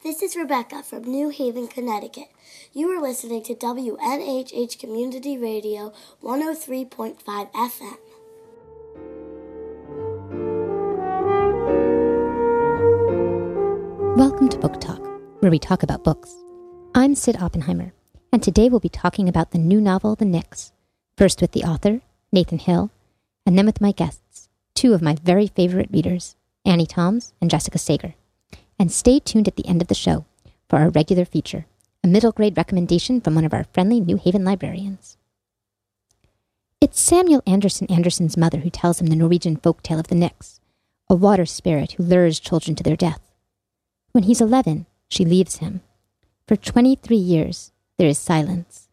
This is Rebecca from New Haven, Connecticut. You are listening to WNHH Community Radio 103.5 FM. Welcome to Book Talk, where we talk about books. I'm Cyd Oppenheimer, and today we'll be talking about the new novel, The Nix, first with the author, Nathan Hill, and then with my guests, two of my very favorite readers, Annie Thoms and Jessica Sager. And stay tuned at the end of the show for our regular feature, a middle grade recommendation from one of our friendly New Haven librarians. It's Samuel Anderson Anderson's mother who tells him the Norwegian folk tale of the Nix, a water spirit who lures children to their death. When he's 11, she leaves him. For 23 years, there is silence.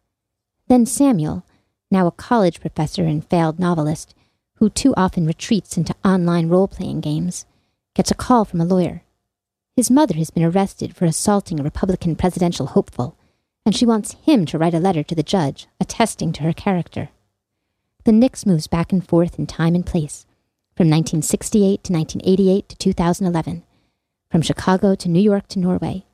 Then Samuel, now a college professor and failed novelist, who too often retreats into online role playing games, gets a call from a lawyer. His mother has been arrested for assaulting a Republican presidential hopeful, and she wants him to write a letter to the judge attesting to her character. The Nix moves back and forth in time and place, from 1968 to 1988 to 2011, from Chicago to New York to Norway.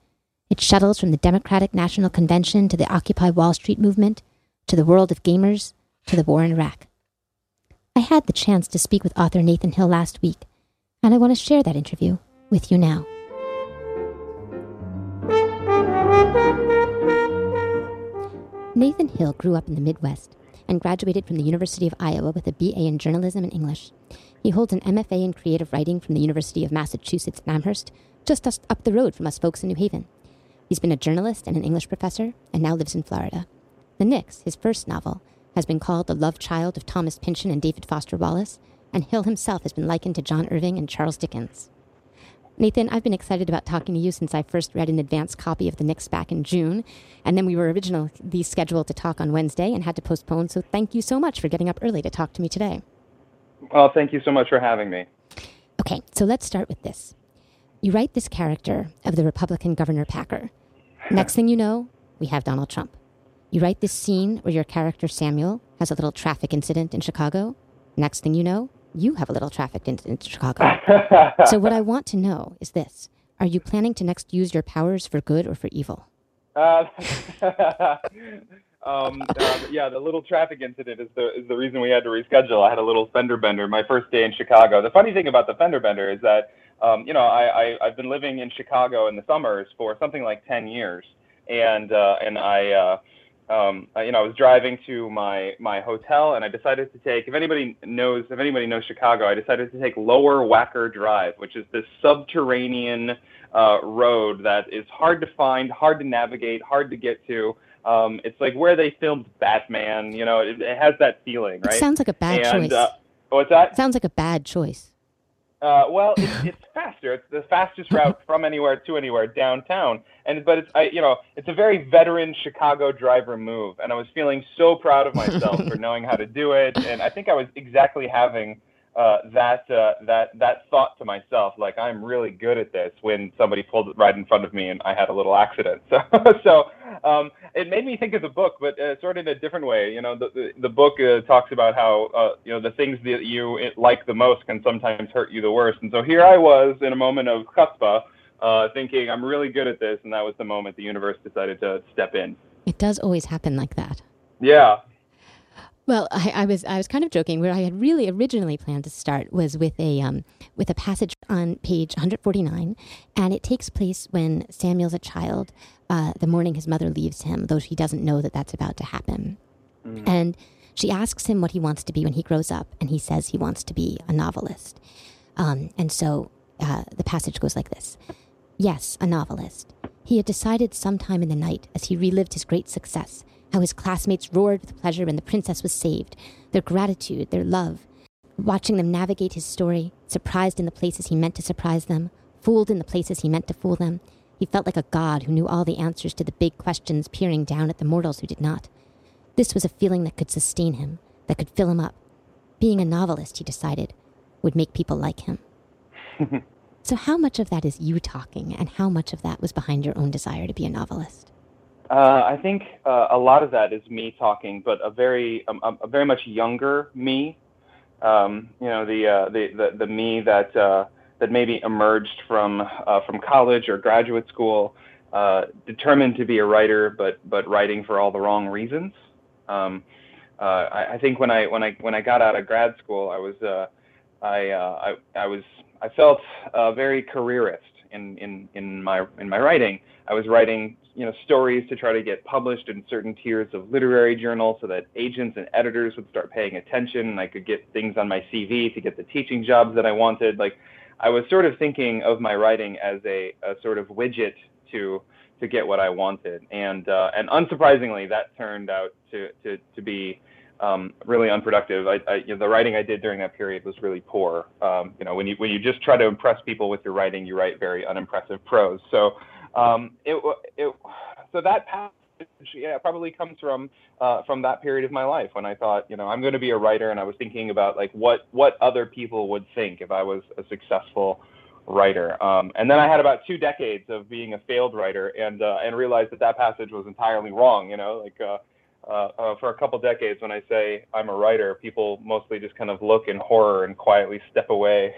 It shuttles from the Democratic National Convention to the Occupy Wall Street movement, to the world of gamers, to the war in Iraq. I had the chance to speak with author Nathan Hill last week, and I want to share that interview with you now. Nathan Hill grew up in the Midwest and graduated from the University of Iowa with a BA in journalism and English. He holds an MFA in creative writing from the University of Massachusetts Amherst, just up the road from us folks in New Haven. He's been a journalist and an English professor and now lives in Florida. The Nix, his first novel, has been called the love child of Thomas Pynchon and David Foster Wallace, and Hill himself has been likened to John Irving and Charles Dickens. Nathan, I've been excited about talking to you since I first read an advance copy of The Nix back in June, and then we were originally scheduled to talk on Wednesday and had to postpone, so thank you so much for getting up early to talk to me today. Well, thank you so much for having me. Okay, so let's start with this. You write this character of the Republican Governor Packer. Next thing you know, we have Donald Trump. You write this scene where your character Samuel has a little traffic incident in Chicago. Next thing you know, you have a little traffic in, in Chicago. so what I want to know is this: Are you planning to next use your powers for good or for evil? Uh, um, uh, yeah, the little traffic incident is the is the reason we had to reschedule. I had a little fender bender my first day in Chicago. The funny thing about the fender bender is that um, you know I, I I've been living in Chicago in the summers for something like ten years, and uh, and I. Uh, um, you know, I was driving to my my hotel, and I decided to take. If anybody knows, if anybody knows Chicago, I decided to take Lower Wacker Drive, which is this subterranean uh, road that is hard to find, hard to navigate, hard to get to. Um, it's like where they filmed Batman. You know, it, it has that feeling, right? It sounds like a bad and, choice. Uh, what's that? It sounds like a bad choice. Uh, well, it's, it's faster. It's the fastest route from anywhere to anywhere downtown. And but it's I, you know it's a very veteran Chicago driver move, and I was feeling so proud of myself for knowing how to do it. And I think I was exactly having uh, that uh, that that thought to myself, like I'm really good at this. When somebody pulled it right in front of me, and I had a little accident. So so um, it made me think of the book, but uh, sort of in a different way. You know, the the, the book uh, talks about how uh, you know the things that you like the most can sometimes hurt you the worst. And so here I was in a moment of chutzpah, uh, thinking I'm really good at this, and that was the moment the universe decided to step in. It does always happen like that. Yeah, well, I, I, was I was kind of joking. Where I had really originally planned to start was with a um, with a passage on page 149, and it takes place when Samuel's a child, uh, the morning his mother leaves him, though he doesn't know that that's about to happen. Mm. And she asks him what he wants to be when he grows up, and he says he wants to be a novelist. Um, and so uh, the passage goes like this: Yes, a novelist. He had decided sometime in the night as he relived his great success how his classmates roared with pleasure when the princess was saved, their gratitude, their love. Watching them navigate his story, surprised in the places he meant to surprise them, fooled in the places he meant to fool them, he felt like a god who knew all the answers to the big questions peering down at the mortals who did not. This was a feeling that could sustain him, that could fill him up. Being a novelist, he decided, would make people like him. so, how much of that is you talking, and how much of that was behind your own desire to be a novelist? Uh, I think uh, a lot of that is me talking, but a very um, a very much younger me. Um, you know, the, uh, the the the me that uh, that maybe emerged from uh, from college or graduate school, uh, determined to be a writer, but but writing for all the wrong reasons. Um, I, I, think when I when I when I got out of grad school, I was I, I I was I felt very careerist in, in in my in my writing. I was writing you know stories to try to get published in certain tiers of literary journals so that agents and editors would start paying attention and I could get things on my CV to get the teaching jobs that I wanted. Like I was sort of thinking of my writing as a, a sort of widget to to get what I wanted, and uh, and unsurprisingly, that turned out to to to be um, really unproductive. I, I, you know, the writing I did during that period was really poor. Um, you know, when you when you just try to impress people with your writing, you write very unimpressive prose. So um, it it so that passage yeah probably comes from uh, from that period of my life when I thought you know I'm going to be a writer and I was thinking about like what what other people would think if I was a successful writer. Um, and then I had about two decades of being a failed writer and uh, and realized that that passage was entirely wrong. You know, like uh, uh, uh, for a couple decades, when I say I'm a writer, people mostly just kind of look in horror and quietly step away.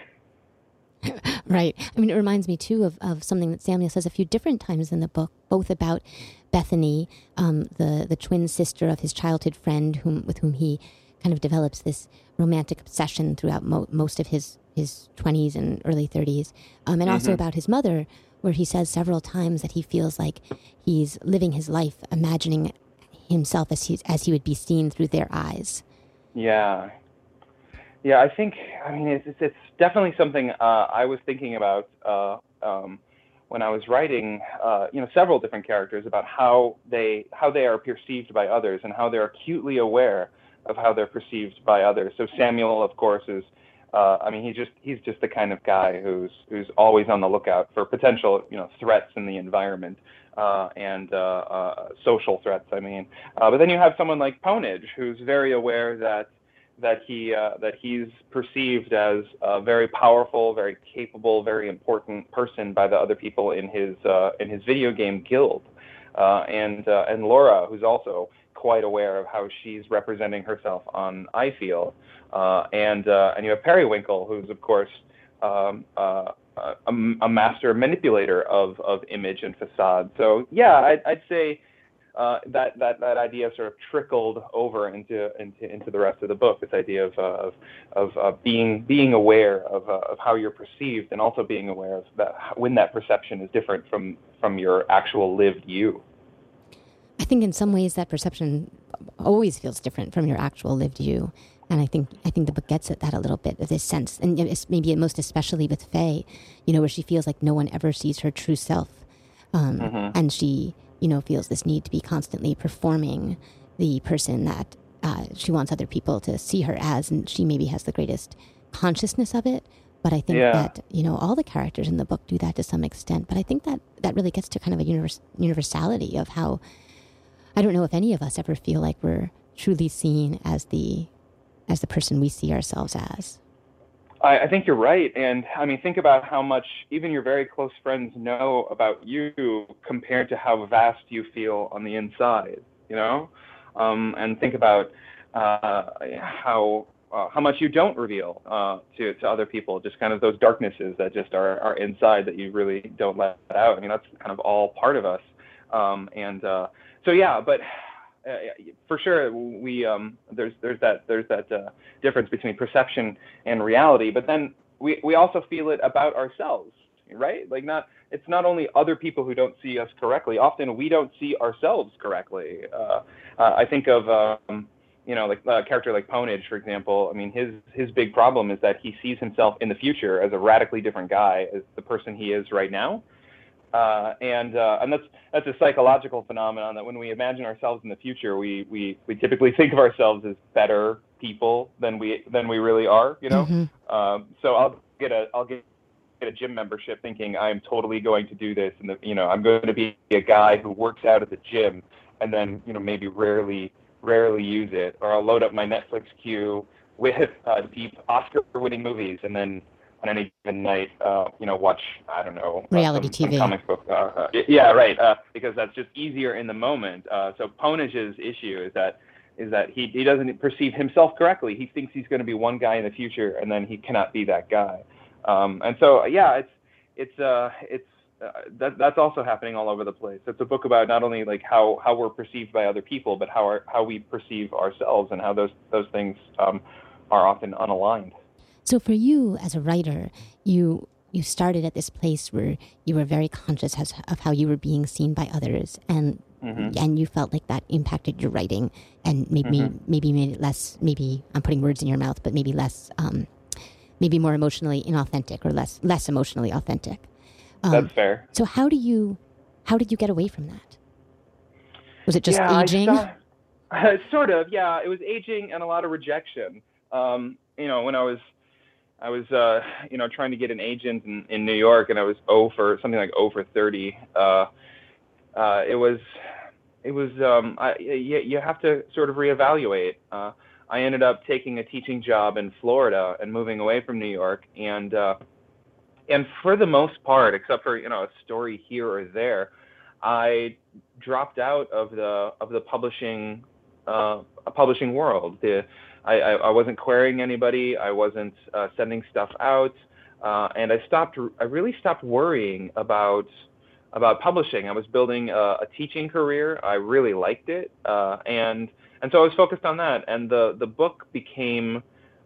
right. I mean, it reminds me too of, of something that Samuel says a few different times in the book, both about Bethany, um, the the twin sister of his childhood friend, whom with whom he kind of develops this romantic obsession throughout mo- most of his his 20s and early 30s, um, and mm-hmm. also about his mother, where he says several times that he feels like he's living his life imagining himself as he as he would be seen through their eyes. Yeah, yeah. I think I mean it's it's, definitely something uh, I was thinking about uh, um, when I was writing. Uh, you know, several different characters about how they how they are perceived by others and how they're acutely aware of how they're perceived by others. So Samuel, of course, is. Uh, I mean, he's just he's just the kind of guy who's who's always on the lookout for potential, you know, threats in the environment uh, and uh, uh, social threats. I mean, uh, but then you have someone like Pwnage, who's very aware that that he uh, that he's perceived as a very powerful, very capable, very important person by the other people in his uh, in his video game guild, and and Laura, who's also quite aware of how she's representing herself on I Feel, and and you have Periwinkle, who's of course um, a, a, master manipulator of, of image and facade. So yeah, I'd, I'd say uh, that, that, that idea sort of trickled over into, into, into the rest of the book, this idea of, of, of uh, being, being aware of, uh, of how you're perceived and also being aware of that, when that perception is different from, from your actual lived you. I think in some ways that perception always feels different from your actual lived you. And I think I think the book gets at that a little bit of this sense, and it's maybe most especially with Faye, you know, where she feels like no one ever sees her true self, um, mm-hmm. and she, you know, feels this need to be constantly performing the person that uh, she wants other people to see her as, and she maybe has the greatest consciousness of it. But I think yeah. that you know all the characters in the book do that to some extent. But I think that that really gets to kind of a univers- universality of how I don't know if any of us ever feel like we're truly seen as the as the person we see ourselves as. I, I think you're right. And I mean, think about how much even your very close friends know about you compared to how vast you feel on the inside, you know? Um, and think about uh, how uh, how much you don't reveal uh, to to other people, just kind of those darknesses that just are are inside that you really don't let out. I mean, that's kind of all part of us. Um, and uh, so yeah, but for sure we um, there's there's that there's that uh, difference between perception and reality but then we we also feel it about ourselves right? Like not it's not only other people who don't see us correctly. Often we don't see ourselves correctly. Uh, uh i think of um, you know like a character like Pwnage for example. I mean his his big problem is that he sees himself in the future as a radically different guy as the person he is right now uh, and uh, and that's that's a psychological phenomenon that when we imagine ourselves in the future, we we, we typically think of ourselves as better people than we than we really are. You know, mm-hmm. um, so I'll get a I'll get get a gym membership thinking I'm totally going to do this, and the, you know I'm going to be a guy who works out at the gym, and then you know maybe rarely rarely use it, or I'll load up my Netflix queue with uh, deep Oscar-winning movies, and then on any given night, uh, you know, watch I don't know uh, reality some, TV, some comic book. Uh, uh, yeah, right. Uh, because that's just easier in the moment. Uh, so Pwnage's issue is that is that he he doesn't perceive himself correctly. He thinks he's going to be one guy in the future, and then he cannot be that guy. Um, and so yeah, it's it's uh, it's uh, that that's also happening all over the place. It's a book about not only like how how we're perceived by other people, but how our, how we perceive ourselves and how those those things um, are often unaligned. So for you as a writer, you you started at this place where you were very conscious as, of how you were being seen by others and mm-hmm. and you felt like that impacted your writing and maybe mm-hmm. maybe made it less maybe I'm putting words in your mouth but maybe less um, maybe more emotionally inauthentic or less less emotionally authentic. Um, That's fair. So how do you how did you get away from that? Was it just yeah, aging? Saw, uh, sort of, yeah. It was aging and a lot of rejection. Um, you know, when I was I was, uh, you know, trying to get an agent in, in New York, and I was O for something like over 30. Uh, uh, it was, it was, um, I, you, you have to sort of reevaluate. Uh, I ended up taking a teaching job in Florida and moving away from New York, and uh, and for the most part, except for you know a story here or there, I dropped out of the of the publishing uh, publishing world. The I, I, I wasn't querying anybody. I wasn't uh, sending stuff out, uh, and I stopped. I really stopped worrying about about publishing. I was building a, a teaching career. I really liked it, uh, and and so I was focused on that. And the the book became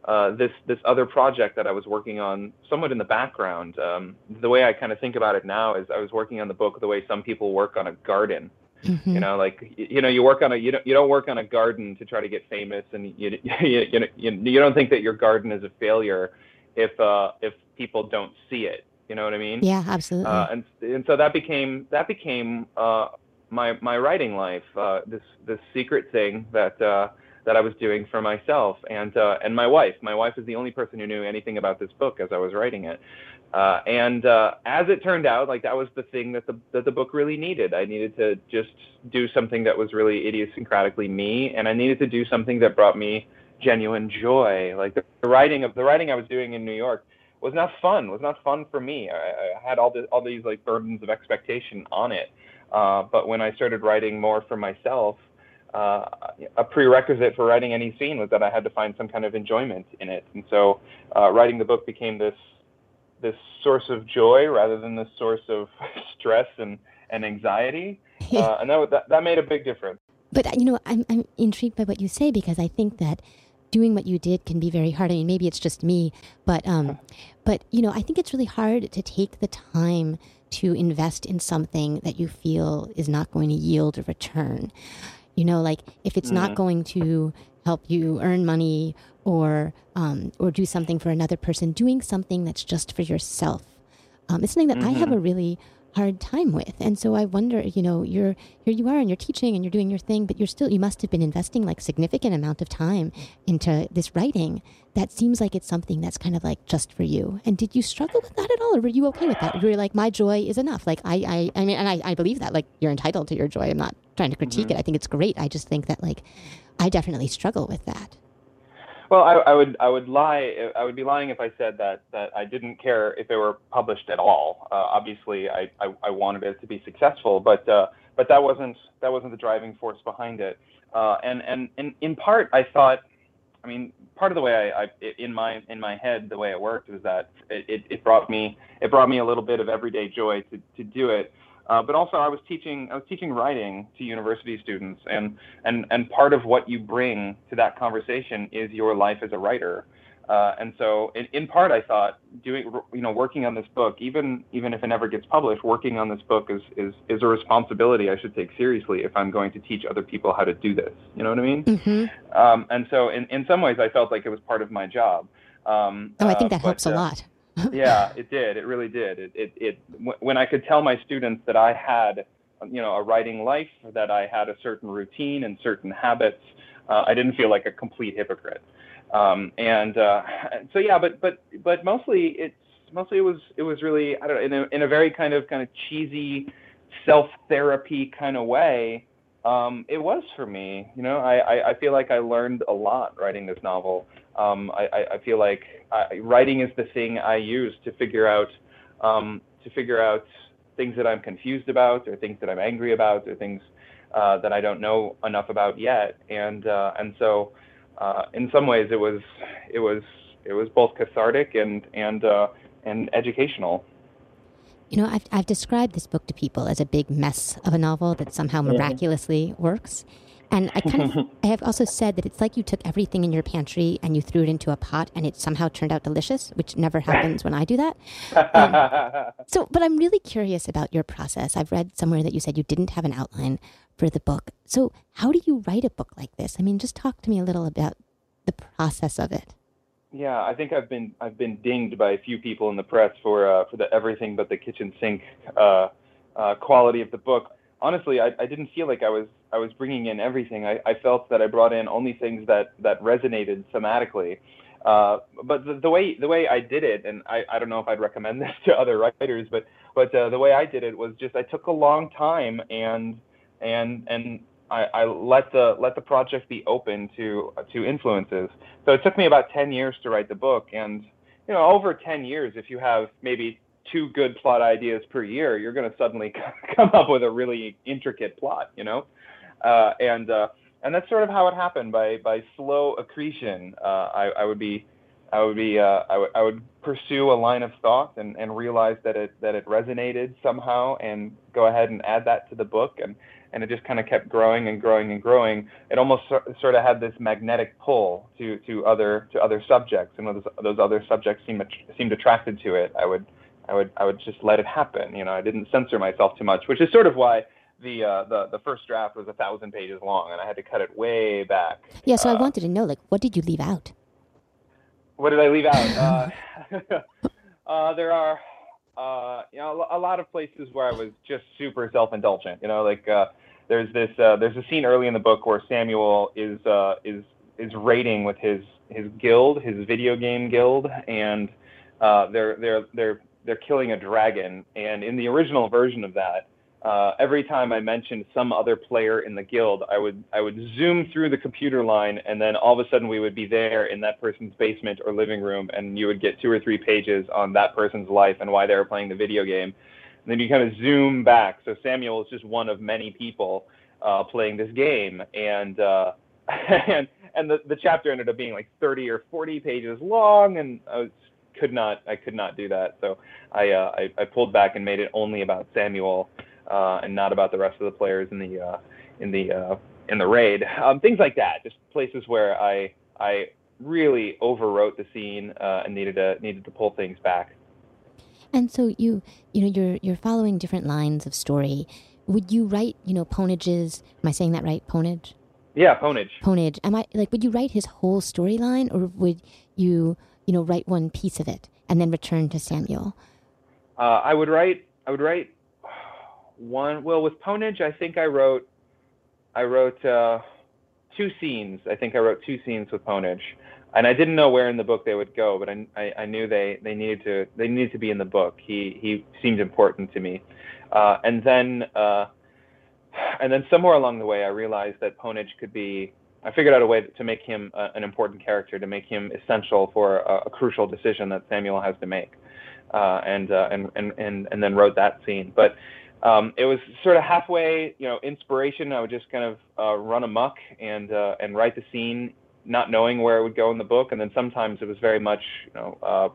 uh, this this other project that I was working on, somewhat in the background. Um, the way I kind of think about it now is I was working on the book the way some people work on a garden. Mm-hmm. You know, like you know, you work on a you don't you don't work on a garden to try to get famous, and you you you, you, you don't think that your garden is a failure if uh, if people don't see it. You know what I mean? Yeah, absolutely. Uh, and and so that became that became uh, my my writing life. Uh, this this secret thing that uh, that I was doing for myself and uh, and my wife. My wife is the only person who knew anything about this book as I was writing it. Uh, and uh, as it turned out, like that was the thing that the that the book really needed. I needed to just do something that was really idiosyncratically me, and I needed to do something that brought me genuine joy. Like the, the writing of the writing I was doing in New York was not fun. Was not fun for me. I, I had all this all these like burdens of expectation on it. Uh, but when I started writing more for myself, uh, a prerequisite for writing any scene was that I had to find some kind of enjoyment in it. And so, uh, writing the book became this this source of joy rather than this source of stress and, and anxiety. Uh, and that, that, that made a big difference. But, you know, I'm, I'm intrigued by what you say because I think that doing what you did can be very hard. I mean, maybe it's just me, but, um, but, you know, I think it's really hard to take the time to invest in something that you feel is not going to yield a return. You know, like if it's mm-hmm. not going to help you earn money or um, or do something for another person, doing something that's just for yourself. Um, it's something that mm-hmm. I have a mm-hmm. really hard time with. And so I wonder, you know, you're here you are and you're teaching and you're doing your thing, but you're still you must have been investing like significant amount of time into this writing. That seems like it's something that's kind of like just for you. And did you struggle with that at all, or were you okay with that? You were like, my joy is enough. Like I, I, I mean, and I, I believe that. Like you're entitled to your joy. I'm not trying to critique mm-hmm. it. I think it's great. I just think that like I definitely struggle with that. Well, I, I, would I would lie I would be lying if I said that that I didn't care if it were published at all. Uh, obviously, I, I, I wanted it to be successful, but uh, but that wasn't that wasn't the driving force behind it. Uh, and and and in part, I thought, I mean, part of the way I, I in my in my head the way it worked was that it, it brought me it brought me a little bit of everyday joy to to do it. Uh, but also, I was teaching I was teaching writing to university students, and and and part of what you bring to that conversation is your life as a writer. Uh, and so, in, in part, I thought doing you know working on this book, even even if it never gets published, working on this book is is is a responsibility I should take seriously if I'm going to teach other people how to do this. You know what I mean? Mm-hmm. Um, and so, in in some ways, I felt like it was part of my job. Um, oh, I think uh, that uh, helps but, a lot yeah, it did. It really did. It, it, it, when I could tell my students that I had, you know, a writing life, that I had a certain routine and certain habits, uh, I didn't feel like a complete hypocrite. Um, and uh, so yeah, but but but mostly it's mostly it was it was really I don't know in a in a very kind of kind of cheesy self therapy kind of way. Um, it was for me. You know, I, I, I feel like I learned a lot writing this novel. Um, I, I feel like I, writing is the thing I use to figure out um, to figure out things that I'm confused about, or things that I'm angry about, or things uh, that I don't know enough about yet. And uh, and so, uh, in some ways, it was it was it was both cathartic and and uh, and educational. You know, I've, I've described this book to people as a big mess of a novel that somehow miraculously works. And I kind of, I have also said that it's like you took everything in your pantry and you threw it into a pot and it somehow turned out delicious, which never happens when I do that. Um, so, but I'm really curious about your process. I've read somewhere that you said you didn't have an outline for the book. So, how do you write a book like this? I mean, just talk to me a little about the process of it. Yeah, I think I've been I've been dinged by a few people in the press for uh, for the everything but the kitchen sink uh, uh, quality of the book. Honestly, I, I didn't feel like I was I was bringing in everything. I, I felt that I brought in only things that that resonated thematically. Uh, but the, the way the way I did it, and I, I don't know if I'd recommend this to other writers, but but uh, the way I did it was just I took a long time and and and I, I let the let the project be open to to influences. So it took me about 10 years to write the book, and you know, over 10 years, if you have maybe two good plot ideas per year, you're going to suddenly come up with a really intricate plot, you know, uh, and uh, and that's sort of how it happened by by slow accretion. Uh, I, I would be I would be uh, I, would, pursue a line of thought and, and realize that it that it resonated somehow and go ahead and add that to the book and and it just kind of kept growing and growing and growing. It almost sort of had this magnetic pull to to other to other subjects, and those, those other subjects seemed seemed attracted to it, I would I would I would just let it happen. You know, I didn't censor myself too much, which is sort of why the uh, the the first draft was a thousand pages long, and I had to cut it way back. Yeah, so uh, I wanted to know, like, what did you leave out? What did I leave out? uh, uh there are uh, you know, a lot of places where I was just super self-indulgent. You know, like uh, there's this uh, there's a scene early in the book where Samuel is uh, is is raiding with his his guild, his video game guild, and uh, they're they're they're they're killing a dragon. And in the original version of that, uh, every time I mentioned some other player in the guild, I would I would zoom through the computer line, and then all of a sudden we would be there in that person's basement or living room, and you would get two or three pages on that person's life and why they were playing the video game. And then you kind of zoom back. So Samuel is just one of many people uh, playing this game, and uh, and and the the chapter ended up being like 30 or 40 pages long, and was, could not I could not do that. So I, uh, I I pulled back and made it only about Samuel uh, and not about the rest of the players in the uh, in the uh, in the raid. Um, things like that, just places where I I really overwrote the scene uh, and needed to needed to pull things back. And so you you know you're you're following different lines of story. Would you write you know Pwnage's? Am I saying that right? Pwnage. Yeah, Pwnage. Pwnage. Am I like? Would you write his whole storyline, or would you you know write one piece of it and then return to Samuel? Uh, I would write. I would write one. Well, with Pwnage, I think I wrote, I wrote uh, two scenes. I think I wrote two scenes with Pwnage, and I didn't know where in the book they would go, but I, I, I knew they, they needed to they needed to be in the book. He he seemed important to me, uh, and then uh, and then somewhere along the way, I realized that Pwnage could be. I figured out a way to make him uh, an important character, to make him essential for a, a crucial decision that Samuel has to make, uh, and, uh, and and and and then wrote that scene. But um, it was sort of halfway, you know, inspiration. I would just kind of uh, run amok and uh, and write the scene, not knowing where it would go in the book. And then sometimes it was very much, you know, uh,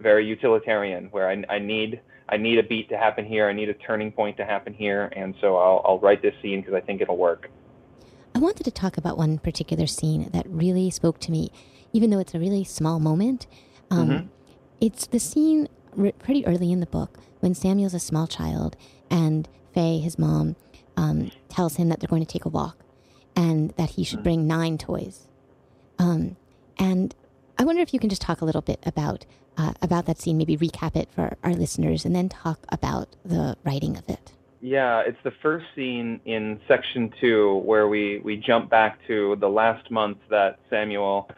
very utilitarian, where I, I need I need a beat to happen here, I need a turning point to happen here, and so I'll I'll write this scene because I think it'll work. I wanted to talk about one particular scene that really spoke to me, even though it's a really small moment. Um, mm-hmm. It's the scene pretty early in the book when Samuel's a small child and Faye, his mom, um, tells him that they're going to take a walk and that he should bring nine toys. Um, and I wonder if you can just talk a little bit about uh, about that scene, maybe recap it for our listeners, and then talk about the writing of it. Yeah, it's the first scene in section two where we, we jump back to the last month that Samuel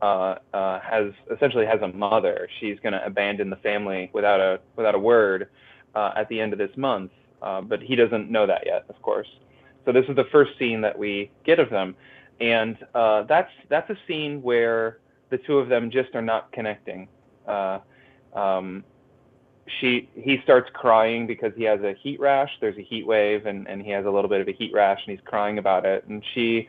uh, uh, has essentially has a mother. She's going to abandon the family without a without a word uh, at the end of this month, uh, but he doesn't know that yet, of course. So this is the first scene that we get of them, and uh, that's that's a scene where the two of them just are not connecting. Uh, um, she he starts crying because he has a heat rash. There's a heat wave, and and he has a little bit of a heat rash, and he's crying about it. And she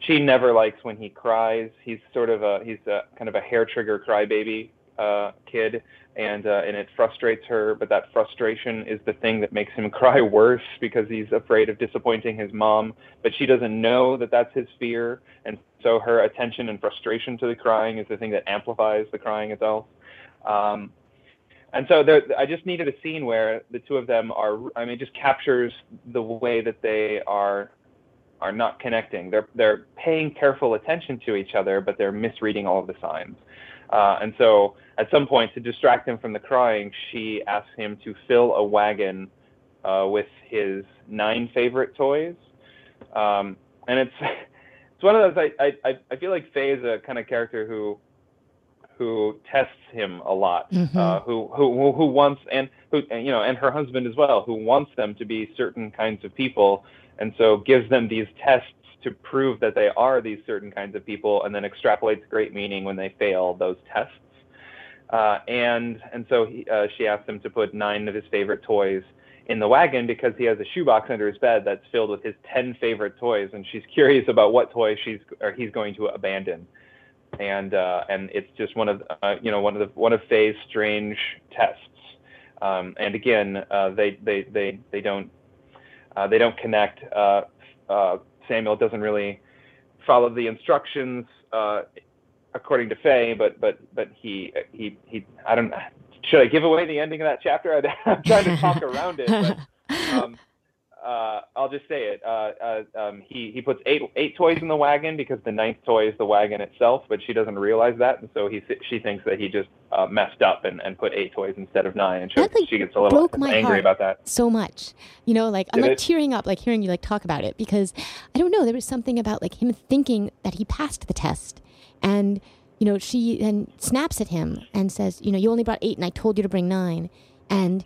she never likes when he cries. He's sort of a he's a kind of a hair trigger crybaby uh, kid, and uh, and it frustrates her. But that frustration is the thing that makes him cry worse because he's afraid of disappointing his mom. But she doesn't know that that's his fear, and so her attention and frustration to the crying is the thing that amplifies the crying itself. Um, and so there, I just needed a scene where the two of them are. I mean, it just captures the way that they are are not connecting. They're they're paying careful attention to each other, but they're misreading all of the signs. Uh, and so at some point, to distract him from the crying, she asks him to fill a wagon uh, with his nine favorite toys. Um, and it's it's one of those. I I I feel like Faye is a kind of character who who tests him a lot, mm-hmm. uh, who, who who wants and who you know and her husband as well, who wants them to be certain kinds of people, and so gives them these tests to prove that they are these certain kinds of people, and then extrapolates great meaning when they fail those tests. Uh, and and so he, uh, she asked him to put nine of his favorite toys in the wagon because he has a shoebox under his bed that's filled with his ten favorite toys, and she's curious about what toys she's or he's going to abandon. And uh, and it's just one of uh, you know one of the one of Faye's strange tests. Um, and again, uh, they they they they don't uh, they don't connect. Uh, uh, Samuel doesn't really follow the instructions according to Faye, but but but he he he I don't should I give away the ending of that chapter? I'm trying to talk around it. But, um, uh, I'll just say it. Uh, uh, um, he he puts eight eight toys in the wagon because the ninth toy is the wagon itself, but she doesn't realize that, and so he she thinks that he just uh, messed up and, and put eight toys instead of nine, and she, that, like, she gets a little angry about that. So much, you know, like I'm Did like it? tearing up, like hearing you like talk about it because I don't know, there was something about like him thinking that he passed the test, and you know, she then snaps at him and says, you know, you only brought eight, and I told you to bring nine, and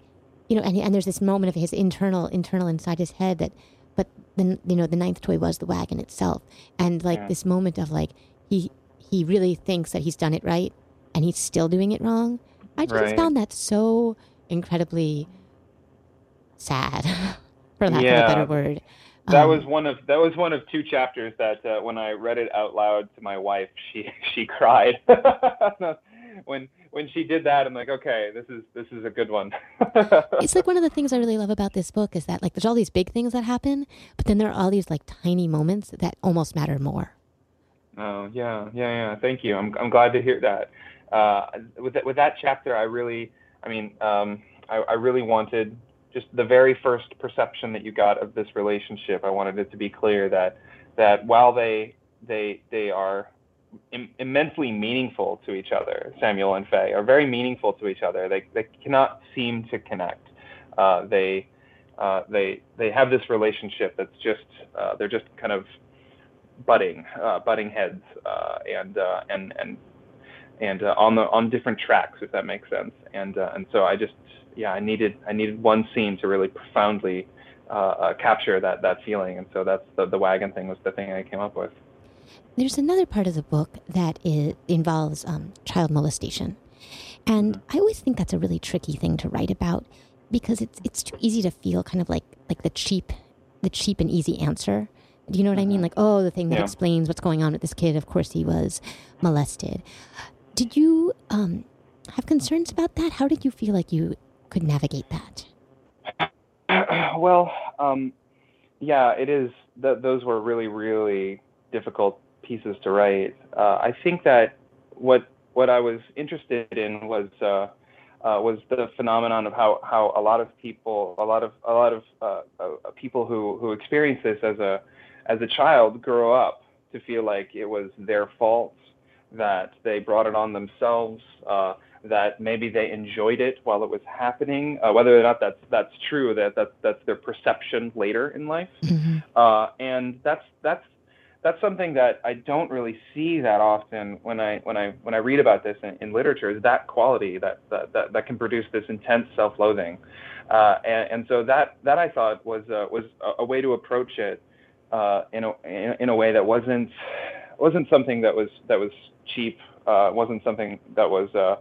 you know, and, and there's this moment of his internal, internal inside his head that, but then, you know, the ninth toy was the wagon itself. And like yeah. this moment of like, he, he really thinks that he's done it right and he's still doing it wrong. I just right. found that so incredibly sad, for lack yeah. of a better word. That um, was one of that was one of two chapters that uh, when I read it out loud to my wife, she she cried when when she did that, I'm like, okay, this is this is a good one. it's like one of the things I really love about this book is that like there's all these big things that happen, but then there are all these like tiny moments that almost matter more. Oh yeah, yeah, yeah. Thank you. I'm I'm glad to hear that. Uh, with that, with that chapter, I really, I mean, um, I, I really wanted just the very first perception that you got of this relationship. I wanted it to be clear that that while they they they are Im- immensely meaningful to each other. Samuel and Faye are very meaningful to each other. They they cannot seem to connect. Uh, they uh, they they have this relationship that's just uh, they're just kind of butting uh, butting heads uh, and uh, and and and on the on different tracks if that makes sense. And and so I just yeah I needed I needed one scene to really profoundly capture that that feeling. And so that's the the wagon thing was the thing I came up with. There's another part of the book that is, involves um, child molestation. And I always think that's a really tricky thing to write about because it's it's too easy to feel kind of like like the cheap the cheap and easy answer. Do you know what I mean? Mm-hmm. Like, oh, the thing that yeah. explains what's going on with this kid. Of course, he was molested. Did you um, have concerns about that? How did you feel like you could navigate that? Well, um, yeah, it is. Th- those were really, really difficult pieces to write. Uh, I think that what what I was interested in was uh, uh, was the phenomenon of how, how a lot of people, a lot of a lot of uh, uh, people who who experience this as a as a child grow up to feel like it was their fault, that they brought it on themselves, uh, that maybe they enjoyed it while it was happening, whether or not that's that's true, that that's that's their perception later in life, mm-hmm. and that's that's that's something that I don't really see that often when I when I when I read about this in, in literature is that quality that, that that that can produce this intense self-loathing, uh, and, and so that that I thought was uh, was a, a, way to approach it uh, in a in, in, a way that wasn't wasn't something that was that was cheap, uh, wasn't something that was uh,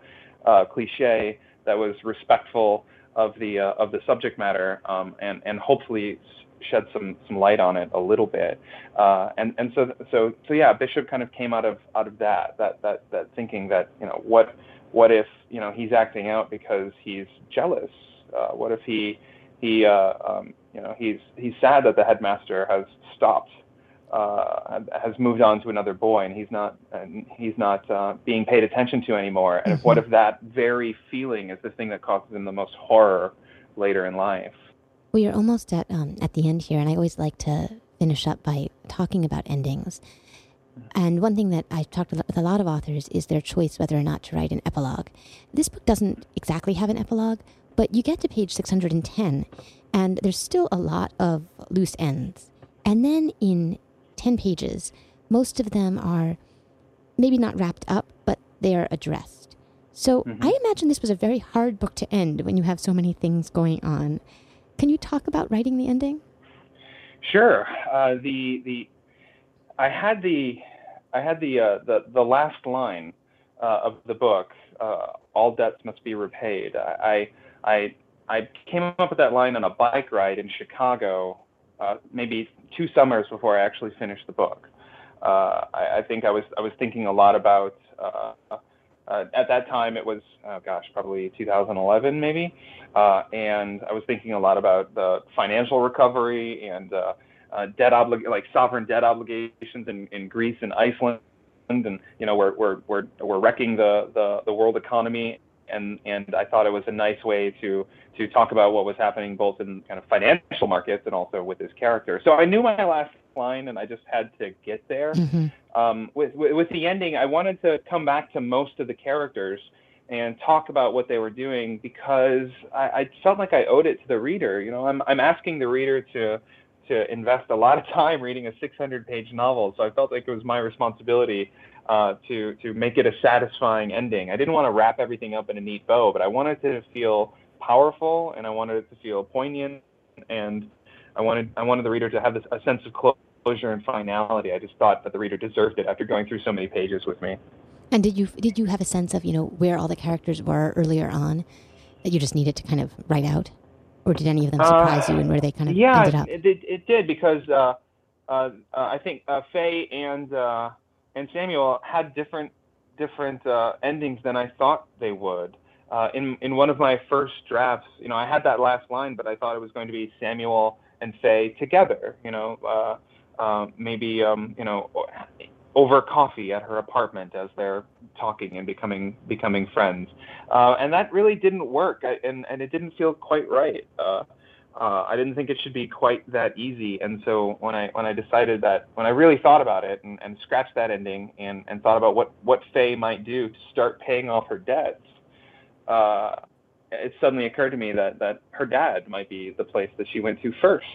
uh, cliche, that was respectful of the of the subject matter, um, and and hopefully shed some some light on it a little bit. Uh, and and so so so yeah, Bishop kind of came out of out of that that that that thinking that you know what what if you know he's acting out because he's jealous? Uh, what if he he uh, um, you know he's he's sad that the headmaster has stopped uh, has moved on to another boy and he's not and he's not uh, being paid attention to anymore and mm-hmm. what if that very feeling is the thing that causes him the most horror later in life we are almost at um, at the end here and i always like to finish up by talking about endings and one thing that I've talked with a lot of authors is their choice whether or not to write an epilogue. This book doesn't exactly have an epilogue, but you get to page 610, and there's still a lot of loose ends. And then in 10 pages, most of them are maybe not wrapped up, but they are addressed. So mm-hmm. I imagine this was a very hard book to end when you have so many things going on. Can you talk about writing the ending? Sure. Uh, the the I had the I had the uh, the the last line uh, of the book. Uh, All debts must be repaid. I I I came up with that line on a bike ride in Chicago, uh, maybe two summers before I actually finished the book. Uh, I, I, think I was I was thinking a lot about. Uh, uh at that time, it was oh gosh, probably 2011 maybe, uh, and I was thinking a lot about the financial recovery and uh, debt oblig- like sovereign debt obligations in, in Greece and Iceland, and you know we're we're we're, we're wrecking the, the the world economy and and I thought it was a nice way to to talk about what was happening both in kind of financial markets and also with his character. So I knew my last line, and I just had to get there. Mm-hmm. Um, with, with the ending, I wanted to come back to most of the characters and talk about what they were doing because I, I felt like I owed it to the reader. You know, I'm I'm asking the reader to to invest a lot of time reading a 600 page novel, so I felt like it was my responsibility uh, to to make it a satisfying ending. I didn't want to wrap everything up in a neat bow, but I wanted it to feel powerful and I wanted it to feel poignant and I wanted I wanted the reader to have this, a sense of closure and finality. I just thought that the reader deserved it after going through so many pages with me. And did you did you have a sense of you know where all the characters were earlier on that you just needed to kind of write out, or did any of them surprise uh, you and where they kind of yeah, ended up? it, it, it did because uh, uh, I think uh, Faye and uh, and Samuel had different different uh, endings than I thought they would. Uh, in in one of my first drafts, you know, I had that last line, but I thought it was going to be Samuel and Faye together. You know, uh, uh, maybe um, you know, over coffee at her apartment as they're talking and becoming becoming friends, uh, and that really didn't work, I, and and it didn't feel quite right. Uh, uh, I didn't think it should be quite that easy. And so when I when I decided that when I really thought about it and, and scratched that ending and, and thought about what what Faye might do to start paying off her debts, uh, it suddenly occurred to me that that her dad might be the place that she went to first.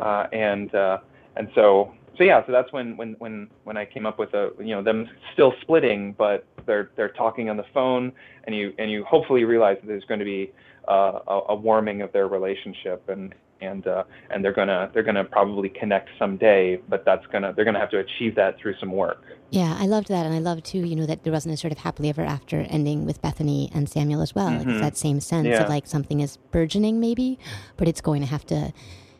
Uh, and uh, and so so yeah, so that's when when when when I came up with a you know them still splitting, but they're they're talking on the phone, and you and you hopefully realize that there's going to be uh, a, a, warming of their relationship, and and uh, and they're gonna they're gonna probably connect someday, but that's gonna they're gonna have to achieve that through some work. Yeah, I loved that, and I love too, you know, that there wasn't a sort of happily ever after ending with Bethany and Samuel as well. Mm-hmm. It's that same sense yeah. of like something is burgeoning, maybe, but it's going to have to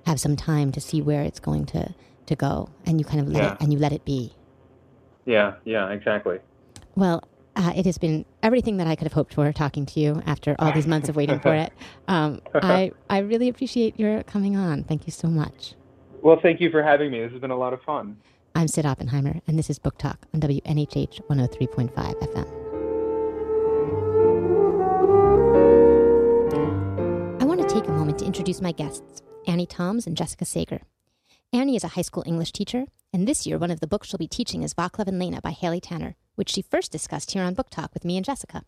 have some time to see where it's going to to go, and you kind of let yeah. it and you let it be. Yeah, yeah, exactly. Well, uh, it has been everything that I could have hoped for talking to you after all these months of waiting for it. Um, I, I really appreciate your coming on. Thank you so much. Well, thank you for having me. This has been a lot of fun. I'm Cyd Oppenheimer, and this is Book Talk on WNHH 103.5 FM. I want to take a moment to introduce my guests, Annie Thoms and Jessica Sager. Annie is a high school English teacher, and this year one of the books she'll be teaching is Vaclav and Lena by Haley Tanner, which she first discussed here on Book Talk with me and Jessica.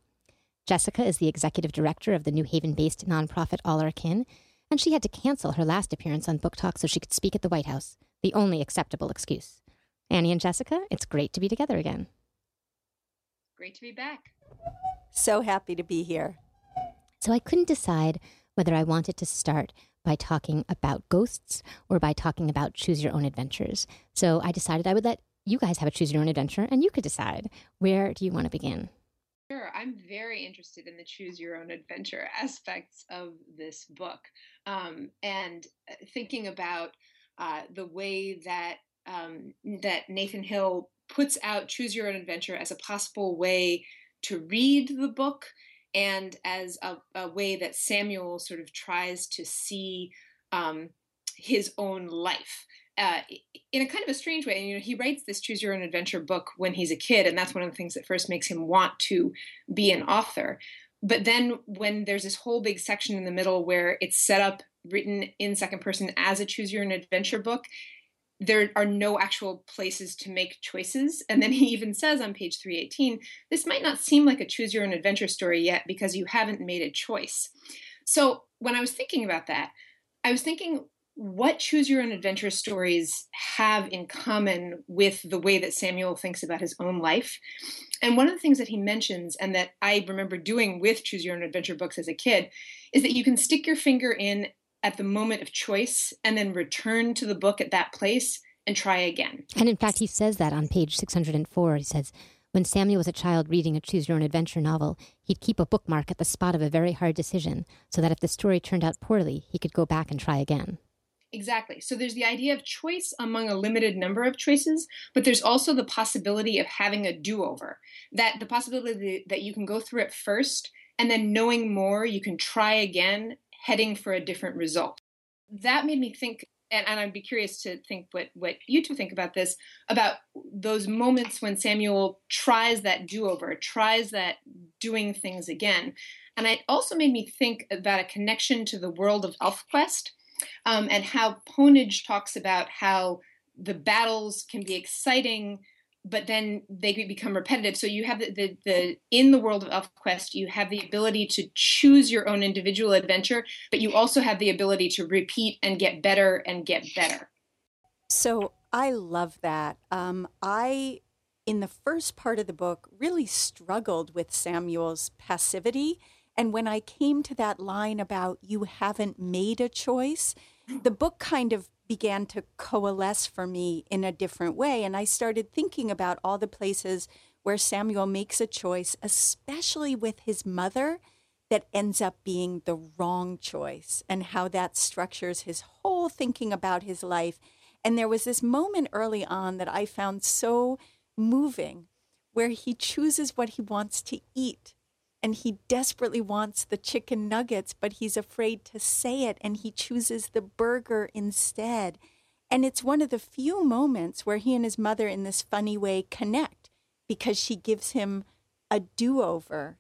Jessica is the executive director of the New Haven based nonprofit All Our Kin, and she had to cancel her last appearance on Book Talk so she could speak at the White House, the only acceptable excuse. Annie and Jessica, it's great to be together again. Great to be back. So happy to be here. So I couldn't decide whether I wanted to start by talking about ghosts or by talking about choose your own adventures. So I decided I would let you guys have a choose your own adventure and you could decide where do you want to begin? Sure. I'm very interested in the choose your own adventure aspects of this book um, and uh, thinking about uh, the way that um, that Nathan Hill puts out choose your own adventure as a possible way to read the book and as a, a way that Samuel sort of tries to see um, his own life. Uh, in a kind of a strange way, and, you know, he writes this choose your own adventure book when he's a kid, and that's one of the things that first makes him want to be an author. But then, when there's this whole big section in the middle where it's set up, written in second person as a choose your own adventure book, there are no actual places to make choices. And then he even says on page 318 this might not seem like a choose your own adventure story yet because you haven't made a choice. So when I was thinking about that, I was thinking what choose your own adventure stories have in common with the way that Samuel thinks about his own life. And one of the things that he mentions, and that I remember doing with choose your own adventure books as a kid, is that you can stick your finger in at the moment of choice and then return to the book at that place and try again. And in fact, he says that on page 604. He says, when Samuel was a child reading a choose your own adventure novel, he'd keep a bookmark at the spot of a very hard decision so that if the story turned out poorly, he could go back and try again. Exactly. So there's the idea of choice among a limited number of choices, but there's also the possibility of having a do over. That the possibility that you can go through it first and then knowing more, you can try again heading for a different result. That made me think, and, and I'd be curious to think what, what you two think about this, about those moments when Samuel tries that do over, tries that doing things again. And it also made me think about a connection to the world of Elfscape um, and how Pwnage talks about how the battles can be exciting but then they become repetitive. So you have the, the, the, in the world of Elfscape, you have the ability to choose your own individual adventure, but you also have the ability to repeat and get better and get better. So I love that. Um, I, in the first part of the book, really struggled with Samuel's passivity. And when I came to that line about you haven't made a choice, the book kind of began to coalesce for me in a different way. And I started thinking about all the places where Samuel makes a choice, especially with his mother, that ends up being the wrong choice and how that structures his whole thinking about his life. And there was this moment early on that I found so moving where he chooses what he wants to eat and he desperately wants the chicken nuggets, but he's afraid to say it and he chooses the burger instead. And it's one of the few moments where he and his mother, in this funny way, connect because she gives him a do over.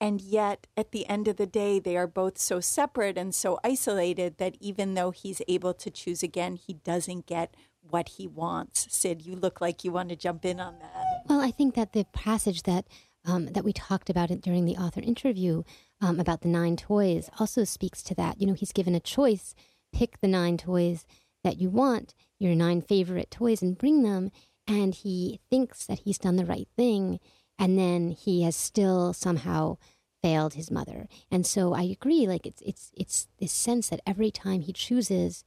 And yet, at the end of the day, they are both so separate and so isolated that even though he's able to choose again, he doesn't get what he wants. Cyd, you look like you want to jump in on that. Well, I think that the passage that um, that we talked about it during the author interview um, about the nine toys also speaks to that. You know, he's given a choice pick the nine toys that you want, your nine favorite toys, and bring them. And he thinks that he's done the right thing. And then he has still somehow failed his mother. And so I agree, like it's it's it's this sense that every time he chooses,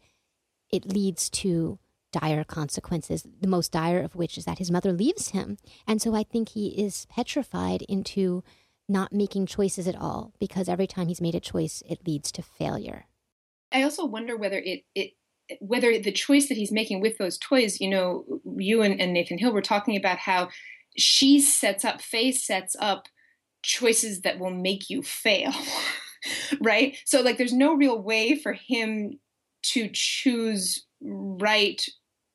it leads to dire consequences, the most dire of which is that his mother leaves him. And so I think he is petrified into not making choices at all because every time he's made a choice, it leads to failure. I also wonder whether it, it whether the choice that he's making with those toys, you know, you and, and Nathan Hill were talking about how she sets up, Faye sets up choices that will make you fail, right? So, like, there's no real way for him to choose right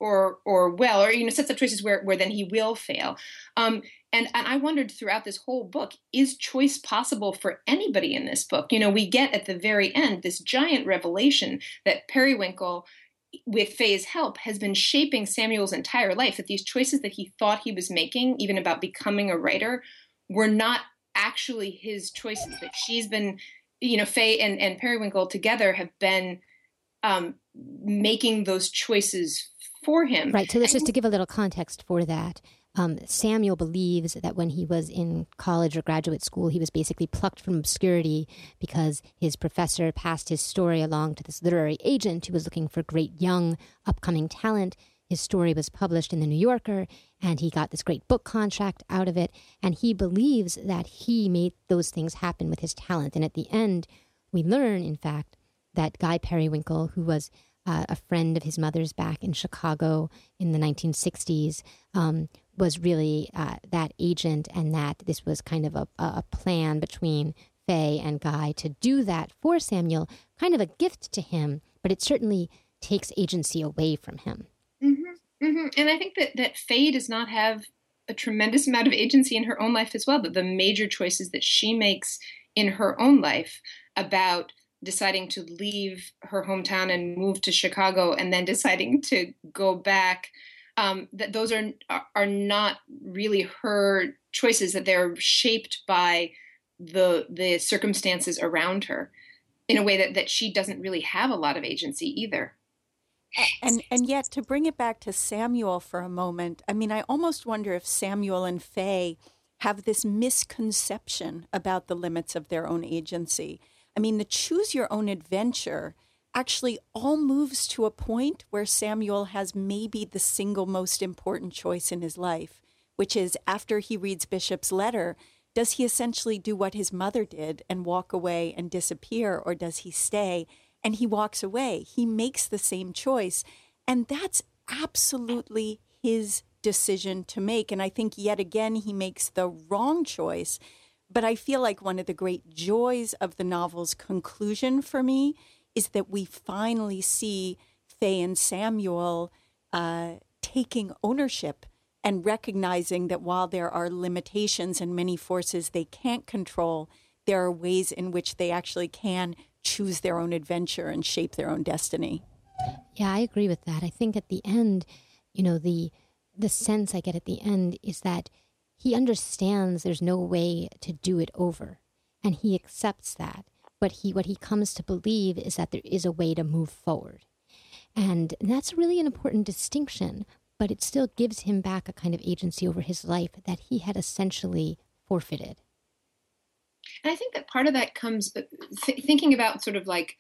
or or well or you know sets up choices where where then he will fail. Um, and and i wondered throughout this whole book is choice possible for anybody in this book? You know we get at the very end this giant revelation that periwinkle with Faye's help has been shaping Samuel's entire life that these choices that he thought he was making even about becoming a writer were not actually his choices that she's been you know Faye and and Periwinkle together have been um, making those choices for him. Right. So, let's just to give a little context for that. Um, Samuel believes that when he was in college or graduate school, he was basically plucked from obscurity because his professor passed his story along to this literary agent who was looking for great young, upcoming talent. His story was published in the New Yorker, and he got this great book contract out of it. And he believes that he made those things happen with his talent. And at the end, we learn, in fact, that Guy Periwinkle, who was uh, a friend of his mother's back in Chicago in the 1960s, um, was really uh, that agent and that this was kind of a, a plan between Faye and Guy to do that for Samuel, kind of a gift to him, but it certainly takes agency away from him. Mm-hmm, mm-hmm. And I think that, that Faye does not have a tremendous amount of agency in her own life as well. That the major choices that she makes in her own life about deciding to leave her hometown and move to Chicago and then deciding to go back um, that those are are not really her choices that they're shaped by the the circumstances around her in a way that, that she doesn't really have a lot of agency either. And and yet to bring it back to Samuel for a moment I mean I almost wonder if Samuel and Faye have this misconception about the limits of their own agency I mean, the choose your own adventure actually all moves to a point where Samuel has maybe the single most important choice in his life, which is after he reads Bishop's letter, does he essentially do what his mother did and walk away and disappear, or does he stay? And he walks away. He makes the same choice. And that's absolutely his decision to make. And I think yet again, he makes the wrong choice but I feel like one of the great joys of the novel's conclusion for me is that we finally see Faye and Samuel uh, taking ownership and recognizing that while there are limitations and many forces they can't control, there are ways in which they actually can choose their own adventure and shape their own destiny. Yeah, I agree with that. I think at the end, you know, the the sense I get at the end is that he understands there's no way to do it over and he accepts that. But he what he comes to believe is that there is a way to move forward. And that's really an important distinction but it still gives him back a kind of agency over his life that he had essentially forfeited. And i think that part of that comes th- thinking about sort of like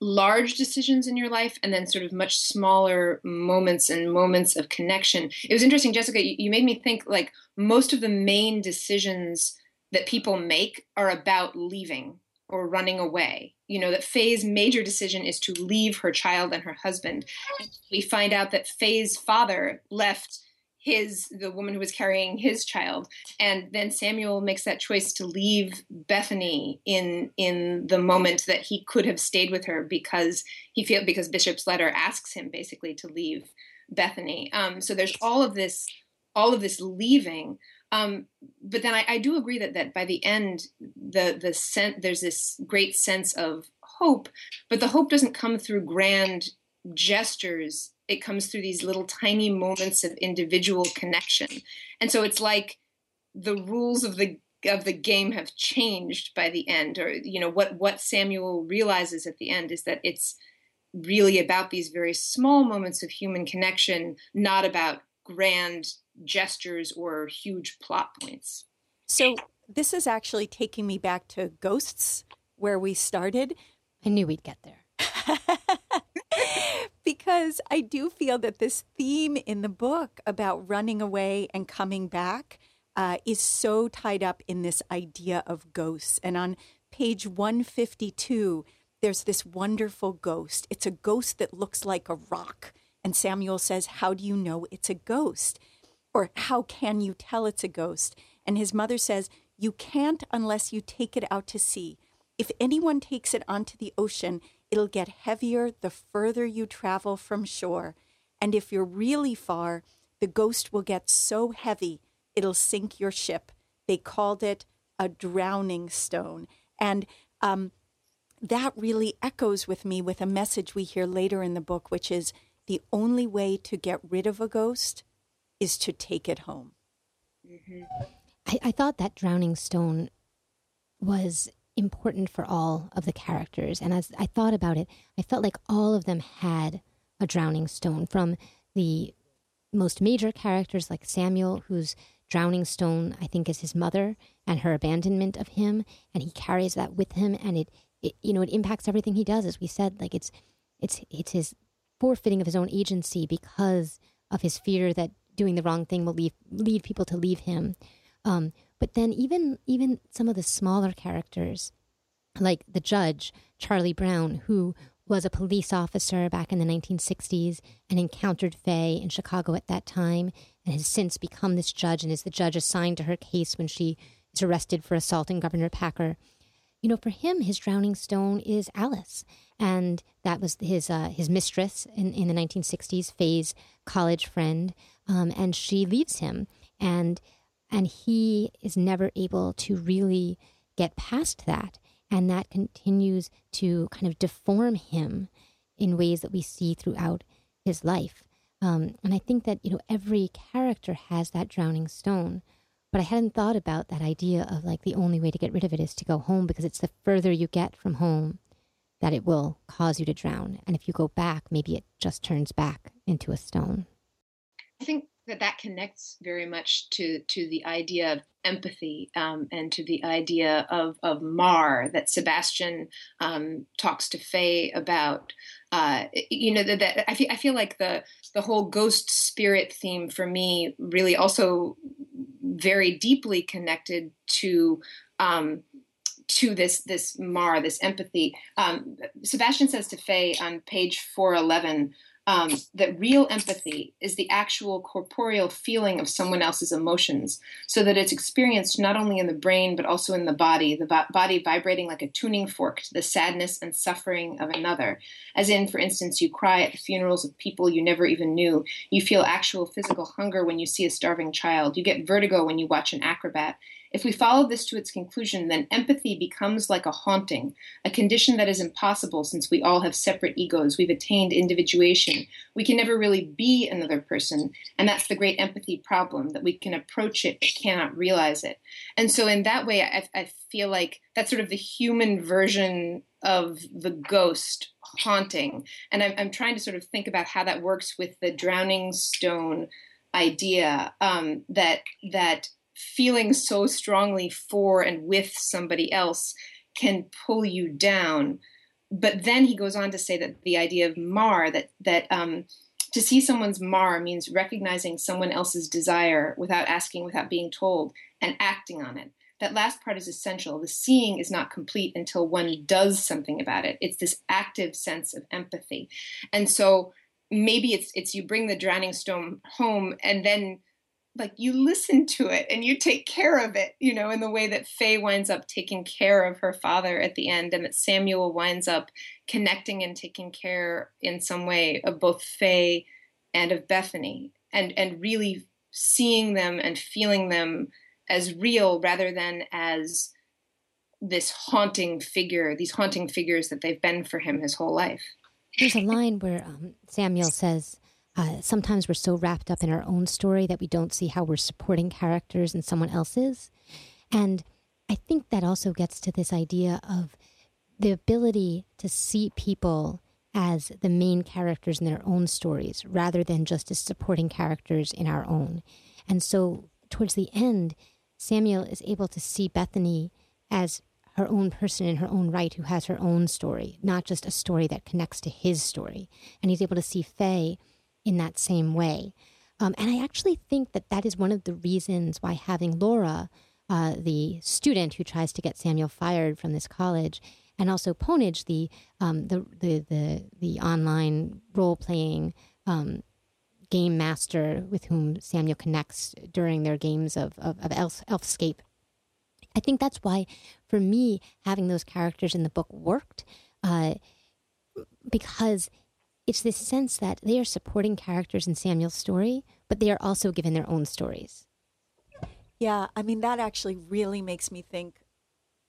large decisions in your life and then sort of much smaller moments and moments of connection. It was interesting, Jessica, you, made me think like most of the main decisions that people make are about leaving or running away. You know, that Faye's major decision is to leave her child and her husband. We find out that Faye's father left his the woman who was carrying his child. And then samuel makes that choice to leave bethany in in the moment that he could have stayed with her because he feel because bishop's letter asks him basically to leave bethany. Um, so there's all of this all of this leaving. Um, but then I, I, do agree that that by the end the the sen- there's this great sense of hope but the hope doesn't come through grand gestures it comes through these little tiny moments of individual connection. And so it's like the rules of the of the game have changed by the end or you know what what samuel realizes at the end is that it's really about these very small moments of human connection not about grand gestures or huge plot points. So this is actually taking me back to ghosts where we started. I knew we'd get there because I do feel that this theme in the book about running away and coming back uh, is so tied up in this idea of ghosts. And on page 152, there's this wonderful ghost. It's a ghost that looks like a rock. And Samuel says, How do you know it's a ghost? Or how can you tell it's a ghost? And his mother says, You can't unless you take it out to sea. If anyone takes it onto the ocean, It'll get heavier the further you travel from shore. And if you're really far, the ghost will get so heavy it'll sink your ship. They called it a drowning stone. And um, that really echoes with me with a message we hear later in the book, which is the only way to get rid of a ghost is to take it home. Mm-hmm. I, I thought that drowning stone was important for all of the characters. And as I thought about it, I felt like all of them had a drowning stone from the most major characters like Samuel, whose drowning stone, I think, is his mother and her abandonment of him. And he carries that with him and it, it you know, it impacts everything he does. As we said, like it's, it's, it's his forfeiting of his own agency because of his fear that doing the wrong thing will leave, lead people to leave him. Um, but then even even some of the smaller characters, like the judge Charlie Brown, who was a police officer back in the 1960s and encountered Faye in Chicago at that time and has since become this judge and is the judge assigned to her case when she is arrested for assaulting Governor Packer. You know, for him, his drowning stone is Alice, and that was his uh, his mistress in, in the 1960s, Faye's college friend, um, and she leaves him, and and he is never able to really get past that. And that continues to kind of deform him in ways that we see throughout his life. Um, and I think that, you know, every character has that drowning stone. But I hadn't thought about that idea of like the only way to get rid of it is to go home because it's the further you get from home that it will cause you to drown. And if you go back, maybe it just turns back into a stone. That that connects very much to to the idea of empathy um, and to the idea of of Mar that Sebastian um, talks to Faye about. Uh, you know that, that I feel I feel like the the whole ghost spirit theme for me really also very deeply connected to um, to this this Mar, this empathy. Um, Sebastian says to Faye on page four eleven um, that real empathy is the actual corporeal feeling of someone else's emotions, so that it's experienced not only in the brain but also in the body, the bo- body vibrating like a tuning fork to the sadness and suffering of another. As in, for instance, you cry at the funerals of people you never even knew. You feel actual physical hunger when you see a starving child. You get vertigo when you watch an acrobat. If we follow this to its conclusion, then empathy becomes like a haunting, a condition that is impossible since we all have separate egos. We've attained individuation. We can never really be another person. And that's the great empathy problem that we can approach it but cannot realize it. And so, in that way, I, I feel like that's sort of the human version of the ghost haunting. And I'm, I'm trying to sort of think about how that works with the drowning stone idea um, that that feeling so strongly for and with somebody else can pull you down. But then he goes on to say that the idea of mar, that that um, to see someone's mar means recognizing someone else's desire without asking, without being told, and acting on it. That last part is essential. The seeing is not complete until one does something about it. It's this active sense of empathy, and so maybe it's it's you bring the drowning stone home and then like you listen to it and you take care of it, you know, in the way that Faye winds up taking care of her father at the end, and that Samuel winds up connecting and taking care in some way of both Faye and of Bethany, and and really seeing them and feeling them as real rather than as this haunting figure, these haunting figures that they've been for him his whole life. There's a line where um, Samuel says, uh, sometimes we're so wrapped up in our own story that we don't see how we're supporting characters in someone else's. And I think that also gets to this idea of the ability to see people as the main characters in their own stories rather than just as supporting characters in our own. And so, towards the end, Samuel is able to see Bethany as her own person in her own right who has her own story, not just a story that connects to his story. And he's able to see Faye in that same way. Um, and I actually think that that is one of the reasons why having Laura, uh, the student who tries to get Samuel fired from this college, and also Pwnage, the um, the, the, the the online role playing um, game master with whom Samuel connects during their games of of, of Elf, Elfscape. I think that's why, for me, having those characters in the book worked, uh, because it's this sense that they are supporting characters in Samuel's story, but they are also given their own stories. Yeah, I mean, that actually really makes me think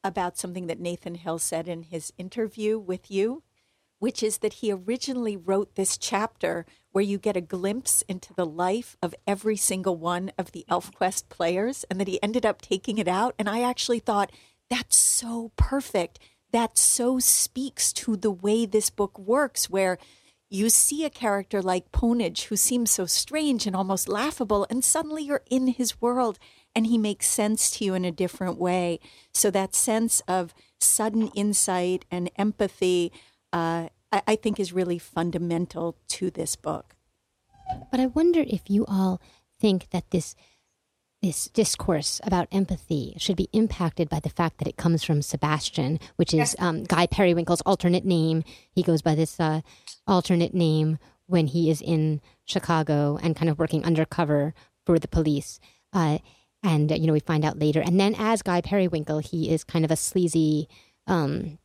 about something that Nathan Hill said in his interview with you, which is that he originally wrote this chapter where you get a glimpse into the life of every single one of the Elfscape players, and that he ended up taking it out. And I actually thought, that's so perfect. That so speaks to the way this book works, where you see a character like Pwnage who seems so strange and almost laughable, and suddenly you're in his world and he makes sense to you in a different way. So, that sense of sudden insight and empathy, uh, I-, I think, is really fundamental to this book. But I wonder if you all think that this this discourse about empathy should be impacted by the fact that it comes from Sebastian, which is um, Guy Periwinkle's alternate name. He goes by this uh, alternate name when he is in Chicago and kind of working undercover for the police. Uh, and, you know, we find out later. And then as Guy Periwinkle, he is kind of a sleazy, um,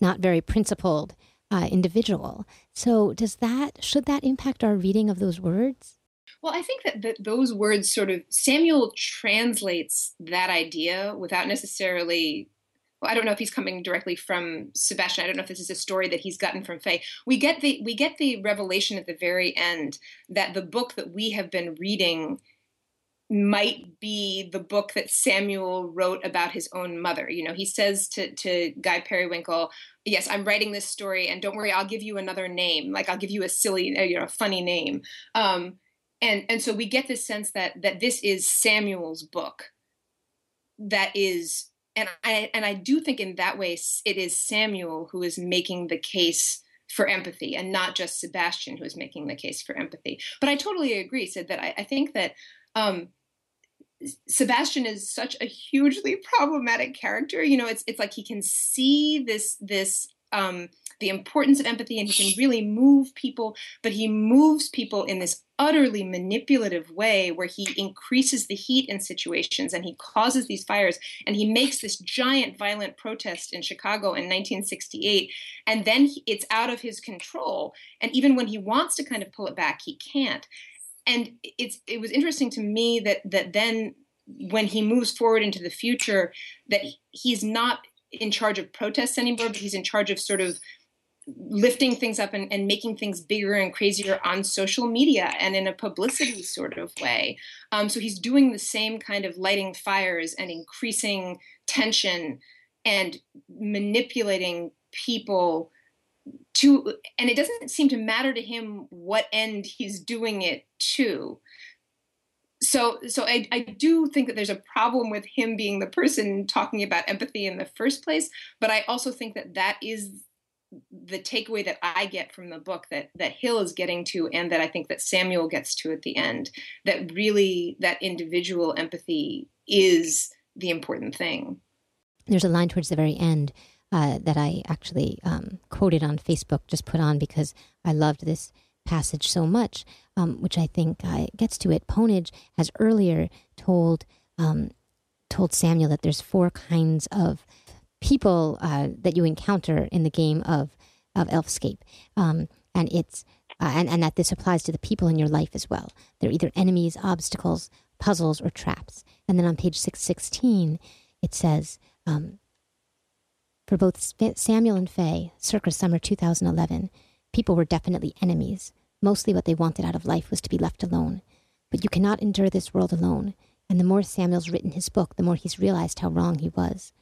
not very principled uh, individual. So does that, should that impact our reading of those words? Well, I think that, that those words sort of Samuel translates that idea without necessarily. Well, I don't know if he's coming directly from Sebastian. I don't know if this is a story that he's gotten from Faye. We get the we get the revelation at the very end that the book that we have been reading might be the book that Samuel wrote about his own mother. You know, he says to to Guy Periwinkle, "Yes, I'm writing this story, and don't worry, I'll give you another name. Like I'll give you a silly, you know, funny name." Um, and and so we get this sense that that this is Samuel's book that is and I and I do think in that way it is Samuel who is making the case for empathy and not just Sebastian who is making the case for empathy. But I totally agree, Cyd that I, I think that um, Sebastian is such a hugely problematic character. You know, it's it's like he can see this this um, the importance of empathy and he can really move people, but he moves people in this utterly manipulative way where he increases the heat in situations and he causes these fires and he makes this giant violent protest in Chicago in 1968 and then he, it's out of his control and even when he wants to kind of pull it back he can't. And it's it was interesting to me that that then when he moves forward into the future that he's not in charge of protests anymore but he's in charge of sort of lifting things up and, and, making things bigger and crazier on social media and in a publicity sort of way. Um, so he's doing the same kind of lighting fires and increasing tension and manipulating people to, and it doesn't seem to matter to him what end he's doing it to. So, so I, I do think that there's a problem with him being the person talking about empathy in the first place, but I also think that that is the takeaway that I get from the book that that Hill is getting to, and that I think that Samuel gets to at the end, that really that individual empathy is the important thing. There's a line towards the very end uh, that I actually um, quoted on Facebook, just put on because I loved this passage so much, um, which I think uh, gets to it. Pwnage has earlier told um, told Samuel that there's four kinds of people uh, that you encounter in the game of of Elfscape, um, and it's uh, and and that this applies to the people in your life as well. They're either enemies, obstacles, puzzles, or traps. And then on page six sixteen, it says. Um, for both Samuel and Faye, circa summer 2011, people were definitely enemies. Mostly what they wanted out of life was to be left alone. But you cannot endure this world alone, and the more Samuel's written his book, the more he's realized how wrong he was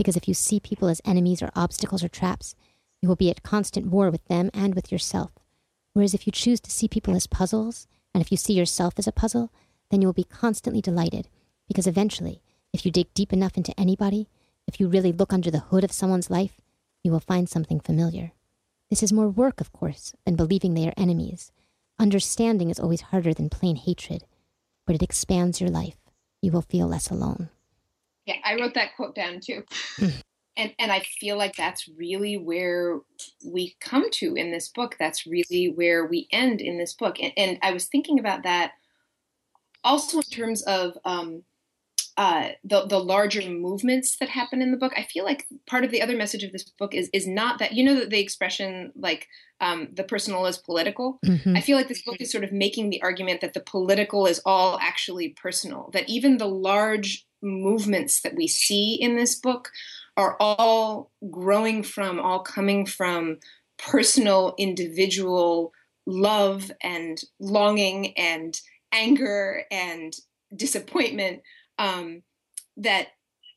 because if you see people as enemies or obstacles or traps, you will be at constant war with them and with yourself. Whereas if you choose to see people as puzzles, and if you see yourself as a puzzle, then you will be constantly delighted, because eventually, if you dig deep enough into anybody, if you really look under the hood of someone's life, you will find something familiar. This is more work, of course, than believing they are enemies. Understanding is always harder than plain hatred, but it expands your life. You will feel less alone. Yeah, I wrote that quote down too. and and I feel like that's really where we come to in this book. That's really where we end in this book. And, and I was thinking about that also in terms of um, uh, the the larger movements that happen in the book. I feel like part of the other message of this book is is not that you know the, the expression like um, the personal is political. Mm-hmm. I feel like this book is sort of making the argument that the political is all actually personal. That even the large movements that we see in this book are all growing from, all coming from personal, individual love and longing and anger and disappointment. Um, that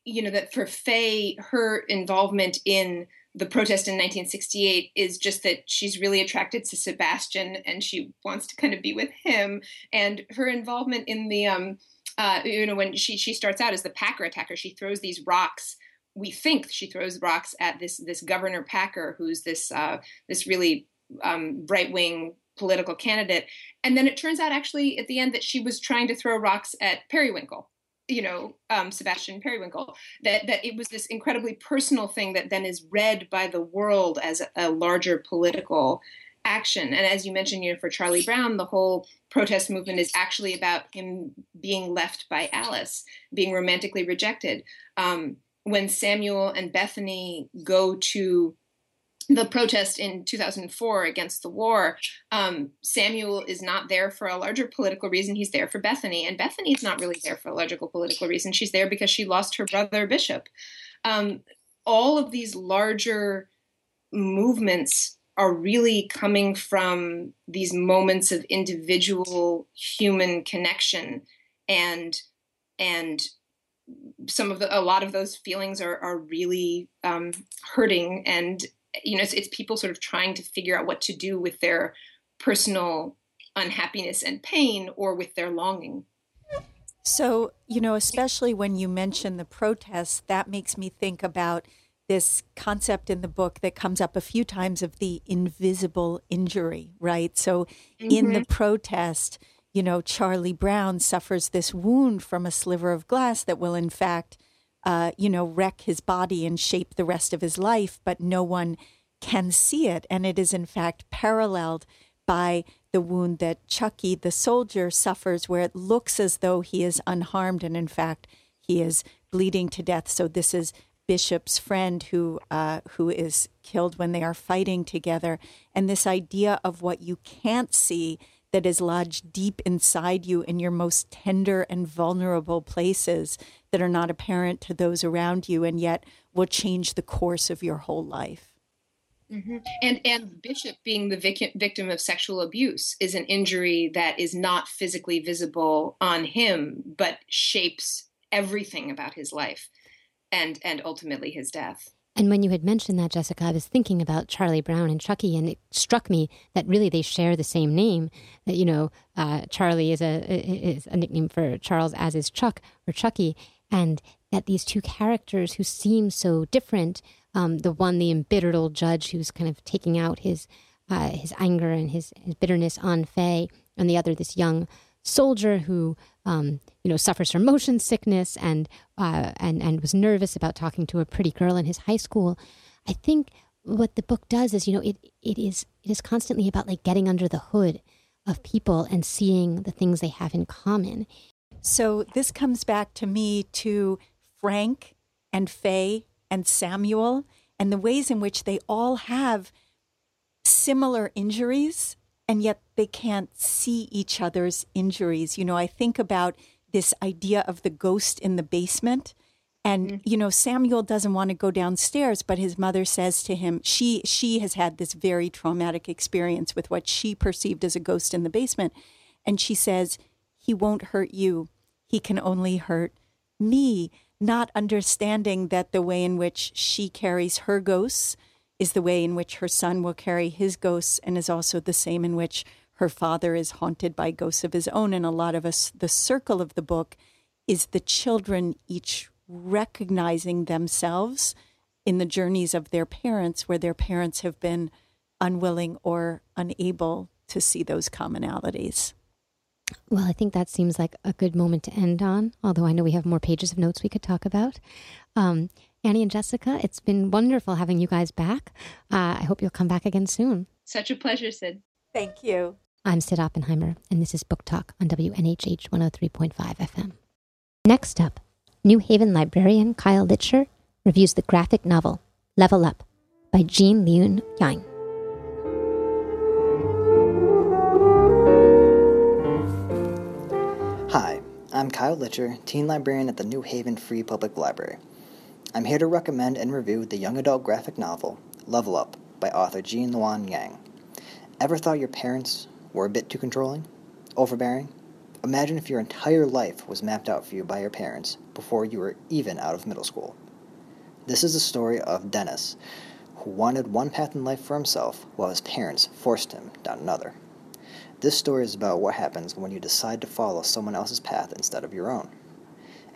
you know that for Faye, her involvement in the protest in 1968 is just that she's really attracted to Sebastian and she wants to kind of be with him, and her involvement in the um, uh, you know, when she she starts out as the Packer attacker, she throws these rocks. We think she throws rocks at this this Governor Packer, who's this uh, this really um, right wing political candidate. And then it turns out actually at the end that she was trying to throw rocks at Periwinkle, you know, um, Sebastian Periwinkle. That that it was this incredibly personal thing that then is read by the world as a, larger political action. And as you mentioned, you know, for Charlie Brown, the whole protest movement is actually about him being left by Alice, being romantically rejected. Um, when Samuel and Bethany go to the protest in 2004 against the war, um, Samuel is not there for a larger political reason. He's there for Bethany. And Bethany is not really there for a larger political reason. She's there because she lost her brother, Bishop. Um, all of these larger movements are really coming from these moments of individual human connection and and some of the a lot of those feelings are are really um, hurting and you know it's, it's people sort of trying to figure out what to do with their personal unhappiness and pain or with their longing so you know especially when you mention the protests that makes me think about this concept in the book that comes up a few times of the invisible injury right so mm-hmm. in the mm-hmm. protest you know, Charlie Brown suffers this wound from a sliver of glass that will, in fact, uh, you know, wreck his body and shape the rest of his life, but no one can see it. And it is, in fact, paralleled by the wound that Chucky, the soldier, suffers, where it looks as though he is unharmed, and in fact, he is bleeding to death. So this is Bishop's friend who uh, who is killed when they are fighting together, and this idea of what you can't see that is lodged deep inside you in your most tender and vulnerable places that are not apparent to those around you and yet will change the course of your whole life. Mm-hmm. And and Bishop being the vic- victim of sexual abuse is an injury that is not physically visible on him, but shapes everything about his life, and and ultimately his death. And when you had mentioned that, Jessica, I was thinking about Charlie Brown and Chucky, and it struck me that really they share the same name. That you know, uh, Charlie is a is a nickname for Charles, as is Chuck or Chucky, and that these two characters who seem so different, um, the one the embittered old judge who's kind of taking out his uh, his anger and his, his bitterness on Faye, and the other this young soldier who um, you know suffers from motion sickness and uh, and and was nervous about talking to a pretty girl in his high school. I think what the book does is you know it it is it is constantly about like getting under the hood of people and seeing the things they have in common. So this comes back to me to Frank and Faye and Samuel and the ways in which they all have similar injuries and yet they can't see each other's injuries. You know, I think about this idea of the ghost in the basement. And mm-hmm. you know, Samuel doesn't want to go downstairs, but his mother says to him, she she has had this very traumatic experience with what she perceived as a ghost in the basement. And she says, He won't hurt you. He can only hurt me, not understanding that the way in which she carries her ghosts is the way in which her son will carry his ghosts and is also the same in which her father is haunted by ghosts of his own. And a lot of us, the circle of the book is the children each recognizing themselves in the journeys of their parents, where their parents have been unwilling or unable to see those commonalities. Well, I think that seems like a good moment to end on, although I know we have more pages of notes we could talk about. Um, Annie and Jessica, it's been wonderful having you guys back. Uh, I hope you'll come back again soon. Such a pleasure, Cyd. Thank you. I'm Cyd Oppenheimer, and this is Book Talk on WNHH 103.5 FM. Next up, New Haven librarian Kyle Litcher reviews the graphic novel Level Up by Gene Luen Yang. I'm Kyle Litcher, teen librarian at the New Haven Free Public Library. I'm here to recommend and review the young adult graphic novel, Level Up, by author Gene Luen Yang. Ever thought your parents were a bit too controlling? Overbearing? Imagine if your entire life was mapped out for you by your parents before you were even out of middle school. This is the story of Dennis, who wanted one path in life for himself while his parents forced him down another. This story is about what happens when you decide to follow someone else's path instead of your own.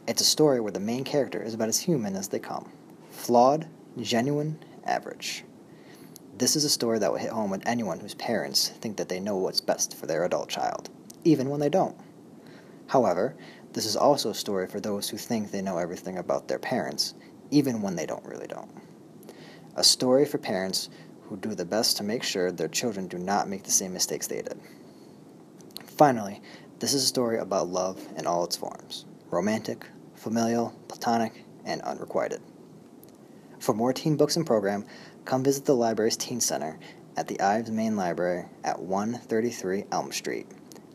It's a story where the main character is about as human as they come flawed, genuine, average. This is a story that will hit home with anyone whose parents think that they know what's best for their adult child, even when they don't. However, this is also a story for those who think they know everything about their parents, even when they don't really don't. A story for parents who do the best to make sure their children do not make the same mistakes they did. Finally, this is a story about love in all its forms romantic, familial, platonic, and unrequited. For more teen books and program, come visit the library's Teen Center at the Ives Main Library at 133 Elm Street.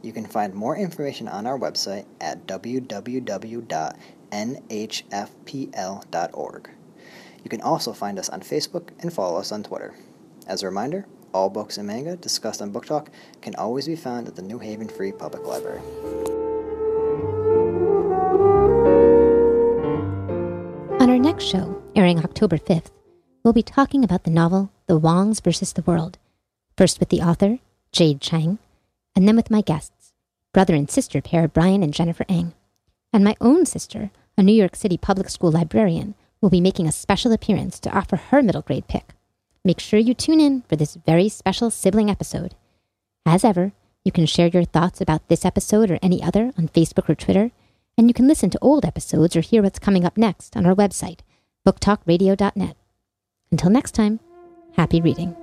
You can find more information on our website at www.nhfpl.org. You can also find us on Facebook and follow us on Twitter. As a reminder, all books and manga discussed on Book Talk can always be found at the New Haven Free Public Library. On our next show, airing October 5th, we'll be talking about the novel The Wangs versus the World, first with the author, Jade Chang, and then with my guests, brother and sister pair Brian and Jennifer Eng. And my own sister, a New York City public school librarian, will be making a special appearance to offer her middle grade pick. Make sure you tune in for this very special sibling episode. As ever, you can share your thoughts about this episode or any other on Facebook or Twitter, and you can listen to old episodes or hear what's coming up next on our website, booktalkradio.net. Until next time, happy reading.